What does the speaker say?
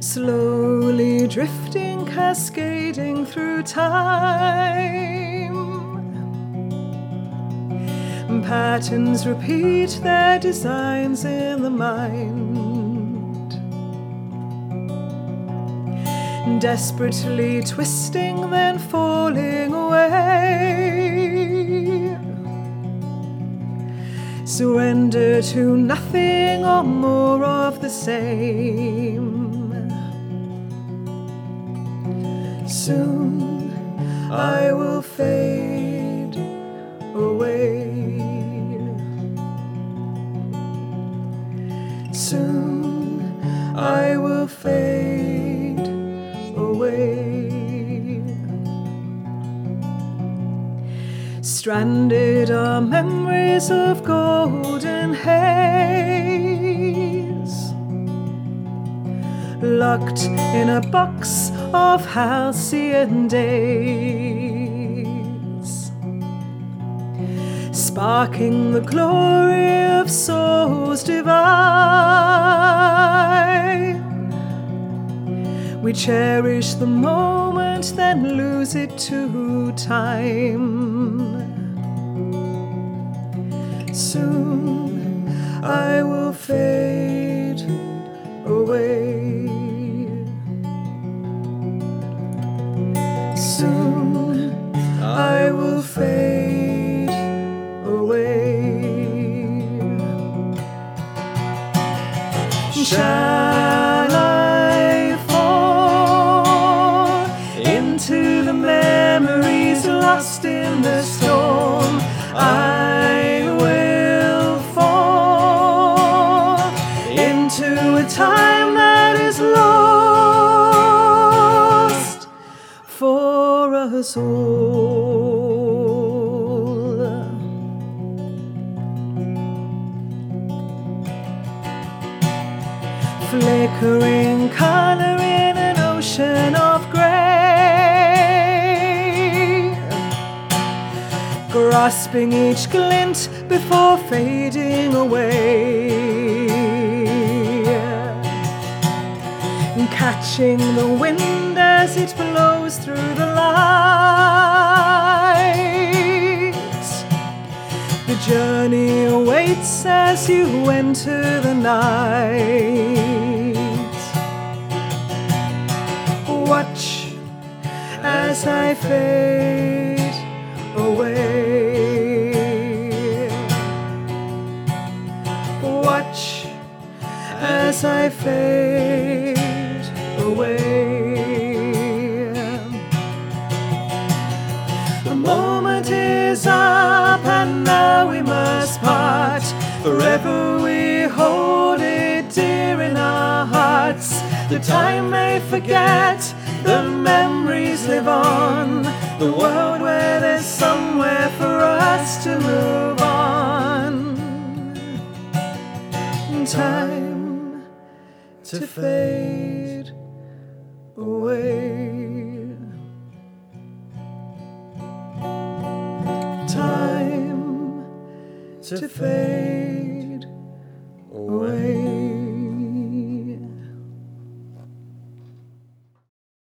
slowly drifting, cascading through time. Patterns repeat their designs in the mind, desperately twisting, then falling away. Surrender to nothing or more of the same. Soon I will fade away. Soon I will fade away. Stranded are memories of golden haze, locked in a box of halcyon days, sparking the glory of souls divine. We cherish the moment, then lose it to time. Soon I will fade lost in the storm? I will fall into a time that is lost for us all. flickering color in an ocean of gray, grasping each glint before fading away, catching the wind as it blows through the light. The journey awaits as you enter the night. Watch as I fade as I fade away. The moment is up, and now we must part. Forever we hold it dear in our hearts. The time may forget, the memories live on. The world where there's somewhere for us to move on. Time to fade away. Time to fade